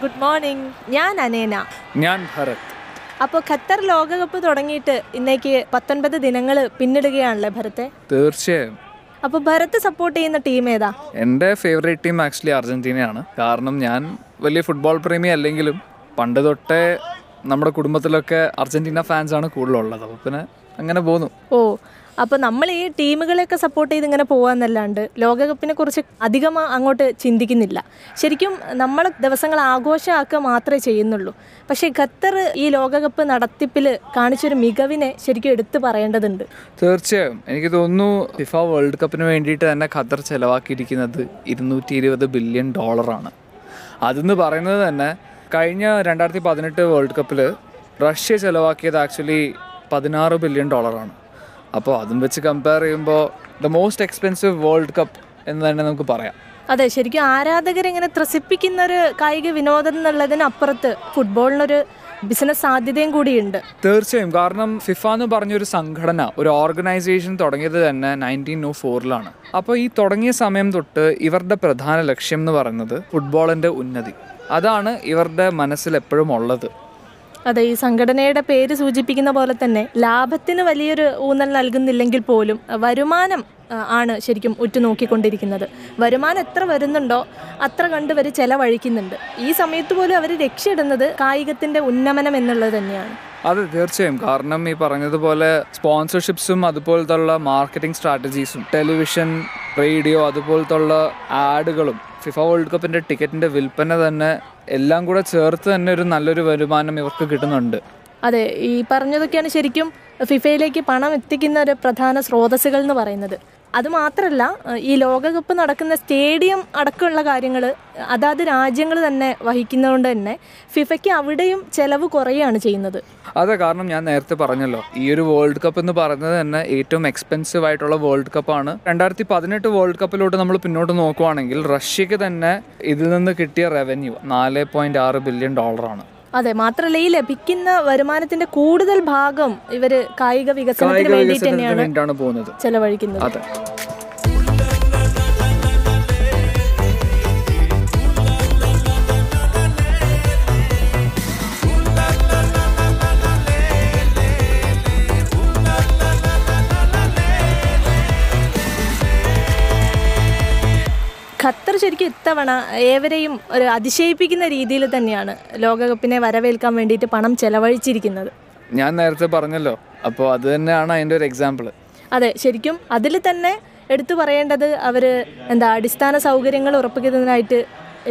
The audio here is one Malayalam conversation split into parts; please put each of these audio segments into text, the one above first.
Good morning. ഞാൻ അനേന. ഞാൻ ഭരത്. അപ്പോൾ ഖത്തർ ലോകകപ്പ് തുടങ്ങിയിട്ട് ഇന്നേക്ക് പത്തൊൻപത് ദിനങ്ങൾ പിന്നിടുകയാണല്ലേ ഭരത്തെ? തീർച്ചയായും. അപ്പോൾ ഭരത് സപ്പോർട്ട് ചെയ്യുന്ന ടീം ഏതാ? എന്റെ ഫേവറേറ്റ് ടീം ആക്ച്വലി അർജന്റീനയാണ്. കാരണം ഞാൻ വലിയ ഫുട്ബോൾ പ്രേമി അല്ലെങ്കിലും പണ്ട് തൊട്ടേ നമ്മുടെ കുടുംബത്തിലൊക്കെ അർജന്റീന ഫാൻസ് ആണ് കൂടുതലുള്ളത്. അപ്പോൾ പിന്നെ അങ്ങനെ പോന്നു. ഓ അപ്പോൾ നമ്മൾ ഈ ടീമുകളെയൊക്കെ സപ്പോർട്ട് ചെയ്ത് ഇങ്ങനെ പോകാമെന്നല്ലാണ്ട് ലോകകപ്പിനെ കുറിച്ച് അധികം അങ്ങോട്ട് ചിന്തിക്കുന്നില്ല. ശരിക്കും നമ്മൾ ദിവസങ്ങൾ ആഘോഷമാക്കുക മാത്രമേ ചെയ്യുന്നുള്ളൂ. പക്ഷേ ഖത്തർ ഈ ലോകകപ്പ് നടത്തിപ്പിൽ കാണിച്ചൊരു മികവിനെ ശരിക്കും എടുത്തു പറയേണ്ടതുണ്ട്. തീർച്ചയായും. എനിക്ക് തോന്നുന്നു ഫിഫ വേൾഡ് കപ്പിന് വേണ്ടിയിട്ട് തന്നെ ഖത്തർ ചെലവാക്കിയിരിക്കുന്നത് ഇരുന്നൂറ്റി ഇരുപത് ബില്യൺ ഡോളറാണ്. അതെന്ന് പറയുന്നത് തന്നെ കഴിഞ്ഞ രണ്ടായിരത്തി പതിനെട്ട് വേൾഡ് കപ്പിൽ റഷ്യ ചെലവാക്കിയത് ആക്ച്വലി പതിനാറ് ബില്യൺ ഡോളറാണ്. അപ്പോൾ അതും വെച്ച് കമ്പയർ ചെയ്യുമ്പോൾ the most expensive World Cup എന്ന് തന്നെ നമുക്ക് പറയാം. അതെ ശരിക്കും ആരാധകരിങ്ങനെ ത്രസിപ്പിക്കുന്ന ഒരു കായിക വിനോദം എന്നുള്ളതിനപ്പുറത്ത് ഫുട്ബോളിനൊരു ബിസിനസ് സാധ്യതയും കൂടിയുണ്ട്. തീർച്ചയായും. കാരണം ഫിഫ എന്ന് പറഞ്ഞൊരു സംഘടന ഒരു ഓർഗനൈസേഷൻ തുടങ്ങിയത് തന്നെ നയന്റീൻ ഓ ഫോറിലാണ് അപ്പോൾ ഈ തുടങ്ങിയ സമയം തൊട്ട് ഇവരുടെ പ്രധാന ലക്ഷ്യം എന്ന് പറയുന്നത് ഫുട്ബോളിന്റെ ഉന്നതി. അതാണ് ഇവരുടെ മനസ്സിൽ എപ്പോഴും ഉള്ളത്. അതെ ഈ സംഘടനയുടെ പേര് സൂചിപ്പിക്കുന്ന പോലെ തന്നെ ലാഭത്തിന് വലിയൊരു ഊന്നൽ നൽകുന്നില്ലെങ്കിൽ പോലും വരുമാനം ആണ് ശരിക്കും ഉറ്റുനോക്കിക്കൊണ്ടിരിക്കുന്നത്. വരുമാനം എത്ര വരുന്നുണ്ടോ അത്ര കണ്ട് അവർ ചെലവഴിക്കുന്നുണ്ട്. ഈ സമയത്ത് പോലും അവർ രക്ഷയിടുന്നത് കായികത്തിന്റെ ഉന്നമനം എന്നുള്ളത് തന്നെയാണ്. അതെ തീർച്ചയായും. കാരണം ഈ പറഞ്ഞതുപോലെ സ്പോൺസർഷിപ്സും അതുപോലത്തുള്ള മാർക്കറ്റിംഗ് സ്ട്രാറ്റജീസും ടെലിവിഷൻ റേഡിയോ അതുപോലത്തുള്ള ആഡുകളും ഫിഫ വേൾഡ് കപ്പിന്റെ ടിക്കറ്റിന്റെ വിൽപ്പന തന്നെ എല്ലാം കൂടെ ചേർത്ത് തന്നെ ഒരു നല്ലൊരു വരുമാനം ഇവർക്ക് കിട്ടുന്നുണ്ട്. അതെ ഈ പറഞ്ഞതൊക്കെയാണ് ശരിക്കും ഫിഫയിലേക്ക് പണം എത്തിക്കുന്ന ഒരു പ്രധാന സ്രോതസ്സുകൾ എന്ന് പറയുന്നത്. അതുമാത്രമല്ല ഈ ലോകകപ്പ് നടക്കുന്ന സ്റ്റേഡിയം അടക്കമുള്ള കാര്യങ്ങൾ അതാത് രാജ്യങ്ങൾ തന്നെ വഹിക്കുന്നതുകൊണ്ട് തന്നെ ഫിഫയ്ക്ക് അവിടെയും ചെലവ് കുറയുകയാണ് ചെയ്യുന്നത്. അതെ കാരണം ഞാൻ നേരത്തെ പറഞ്ഞല്ലോ ഈ ഒരു വേൾഡ് കപ്പ് എന്ന് പറയുന്നത് തന്നെ ഏറ്റവും എക്സ്പെൻസീവ് ആയിട്ടുള്ള വേൾഡ് കപ്പാണ് രണ്ടായിരത്തി പതിനെട്ട് വേൾഡ് കപ്പിലോട്ട് നമ്മൾ പിന്നോട്ട് നോക്കുവാണെങ്കിൽ റഷ്യക്ക് തന്നെ ഇതിൽ നിന്ന് കിട്ടിയ റവന്യൂ നാല് പോയിന്റ് ആറ് ബില്യൺ ഡോളറാണ് അതെ മാത്രമല്ല ഈ ലഭിക്കുന്ന വരുമാനത്തിന്റെ കൂടുതൽ ഭാഗം ഇവർ കായിക വികസനത്തിന് വേണ്ടി തന്നെയാണ് പോകുന്നത്. ചെലവഴിക്കുന്നത്. ഖത്തർ ശരിക്കും ഇത്തവണ ഏവരെയും ഒരു അതിശയിപ്പിക്കുന്ന രീതിയിൽ തന്നെയാണ് ലോകകപ്പിനെ വരവേൽക്കാൻ വേണ്ടിയിട്ട് പണം ചെലവഴിച്ചിരിക്കുന്നത്. ഞാൻ നേരത്തെ പറഞ്ഞല്ലോ അപ്പോൾ അത് തന്നെയാണ് അതിന്റെ ഒരു എക്സാമ്പിൾ അതെ ശരിക്കും അതിൽ തന്നെ എടുത്തു പറയേണ്ടത് അവർ എന്താ അടിസ്ഥാന സൗകര്യങ്ങൾ ഉറപ്പിക്കുന്നതിനായിട്ട്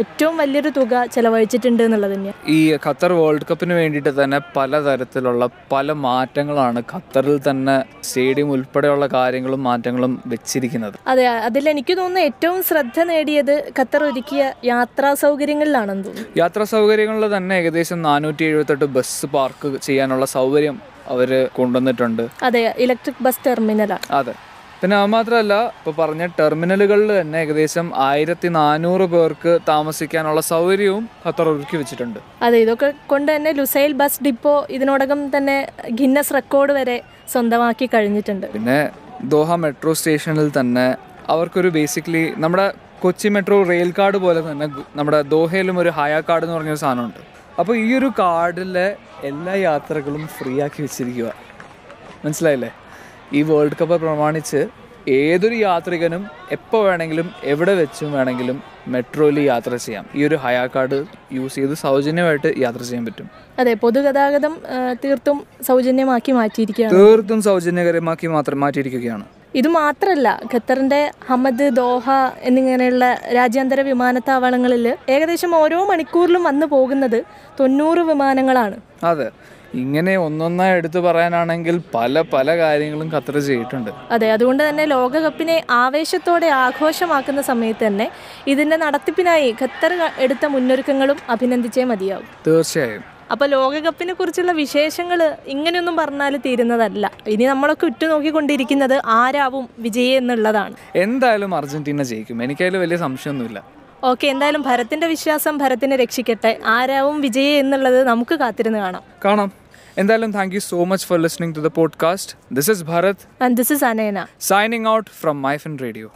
ഏറ്റവും വലിയൊരു തുക ചെലവഴിച്ചിട്ടുണ്ട് എന്നുള്ളത് തന്നെയാണ് ഈ ഖത്തർ വേൾഡ് കപ്പിന് വേണ്ടിയിട്ട് തന്നെ പലതരത്തിലുള്ള പല മാറ്റങ്ങളാണ് ഖത്തറിൽ തന്നെ സ്റ്റേഡിയം ഉൾപ്പെടെയുള്ള കാര്യങ്ങളും മാറ്റങ്ങളും വെച്ചിരിക്കുന്നത്. അതെ അതിൽ എനിക്ക് തോന്നുന്നു ഏറ്റവും ശ്രദ്ധ നേടിയത് ഖത്തർ ഒരുക്കിയ യാത്രാ സൗകര്യങ്ങളിലാണെന്ന് തോന്നുന്നു. യാത്രാ സൗകര്യങ്ങളിൽ തന്നെ ഏകദേശം നാനൂറ്റി എഴുപത്തെട്ട് ബസ് പാർക്ക് ചെയ്യാനുള്ള സൗകര്യം അവർ കൊണ്ടുവന്നിട്ടുണ്ട്. അതെ ഇലക്ട്രിക് ബസ് ടെർമിനലാണ് അതെ. പിന്നെ അത് മാത്രമല്ല ഇപ്പോൾ പറഞ്ഞ ടെർമിനലുകളിൽ തന്നെ ഏകദേശം ആയിരത്തി നാനൂറ് പേർക്ക് താമസിക്കാനുള്ള സൗകര്യവും ഖത്തർ ഒരുക്കി വെച്ചിട്ടുണ്ട്. അതെ ഇതൊക്കെ കൊണ്ട് തന്നെ ലുസൈൽ ബസ് ഡിപ്പോ ഇതിനോടകം തന്നെ ഗിന്നസ് റെക്കോർഡ് വരെ സ്വന്തമാക്കി കഴിഞ്ഞിട്ടുണ്ട്. പിന്നെ ദോഹ മെട്രോ സ്റ്റേഷനിൽ തന്നെ അവർക്കൊരു ബേസിക്കലി നമ്മുടെ കൊച്ചി മെട്രോ റെയിൽ കാർഡ് പോലെ തന്നെ നമ്മുടെ ദോഹയിലും ഒരു ഹയ കാർഡ് എന്ന് പറഞ്ഞൊരു സാധനമുണ്ട്. അപ്പോൾ ഈ ഒരു കാർഡിലെ എല്ലാ യാത്രകളും ഫ്രീ ആക്കി വെച്ചിരിക്കുക മനസ്സിലായില്ലേ? ഈ വേൾഡ് കപ്പ് പ്രമാണിച്ച് ഏതൊരു യാത്രികനും എപ്പോൾ വേണമെങ്കിലും എവിടെ വെച്ചും വേണമെങ്കിലും മെട്രോയിൽ യാത്ര ചെയ്യാം. ഈ ഒരു ഹയാ കാർഡ് യൂസ് ചെയ്ത് സൗജന്യമായിട്ട് യാത്ര ചെയ്യാൻ പറ്റും. അതെ പൊതുഗതാഗതം തീർത്തും സൗജന്യമാക്കി മാറ്റിയിരിക്കുകയാണ്. തീർത്തും സൗജന്യകരമാക്കി മാത്രം മാറ്റിയിരിക്കുകയാണ്. ഇത് മാത്രമല്ല ഖത്തറിന്റെ ഹമദ് ദോഹ എന്നിങ്ങനെയുള്ള രാജ്യാന്തര വിമാനത്താവളങ്ങളിൽ ഏകദേശം ഓരോ മണിക്കൂറിലും വന്നു പോകുന്നത് തൊണ്ണൂറ് വിമാനങ്ങളാണ്. അതെ. ഇങ്ങനെ ഒന്നൊന്നായി എടുത്തു പറയാനാണെങ്കിൽ പല പല കാര്യങ്ങളും ഖത്തർ ചെയ്തിട്ടുണ്ട്. അതെ അതുകൊണ്ട് തന്നെ ലോകകപ്പിനെ ആവേശത്തോടെ ആഘോഷമാക്കുന്ന സമയത്ത് തന്നെ ഇതിന്റെ നടത്തിപ്പിനായി ഖത്തർ എടുത്ത മുന്നൊരുക്കങ്ങളും അഭിനന്ദിച്ചേ മതിയാവും. തീർച്ചയായും. അപ്പോൾ ലോകകപ്പിനെ കുറിച്ചുള്ള വിശേഷങ്ങൾ ഇങ്ങനെയൊന്നും പറഞ്ഞാൽ തീരുന്നതല്ല. ഇനി നമ്മളൊക്കെ ഉറ്റുനോക്കിക്കൊണ്ടിരിക്കുന്നത് ആരാവും വിജയി എന്നുള്ളതാണ്. എന്തായാലും അർജന്റീന ജയിക്കും. എനിക്കതിൽ വലിയ സംശയമൊന്നുമില്ല. ഓക്കെ എന്തായാലും ഭരത്തിന്റെ വിശ്വാസം ഭരത്തിനെ രക്ഷിക്കട്ടെ. ആരാവും വിജയി എന്നുള്ളത് നമുക്ക് കാത്തിരുന്ന് കാണാം. കാണാം. എന്തായാലും thank you so much for listening to the podcast this is Bharat and this is Anena signing out from MyFin radio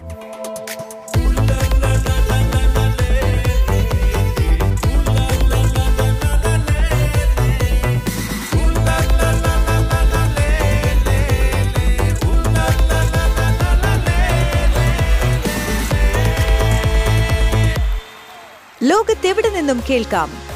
ലോകത്തെവിടെ നിന്നും കേൾക്കാം?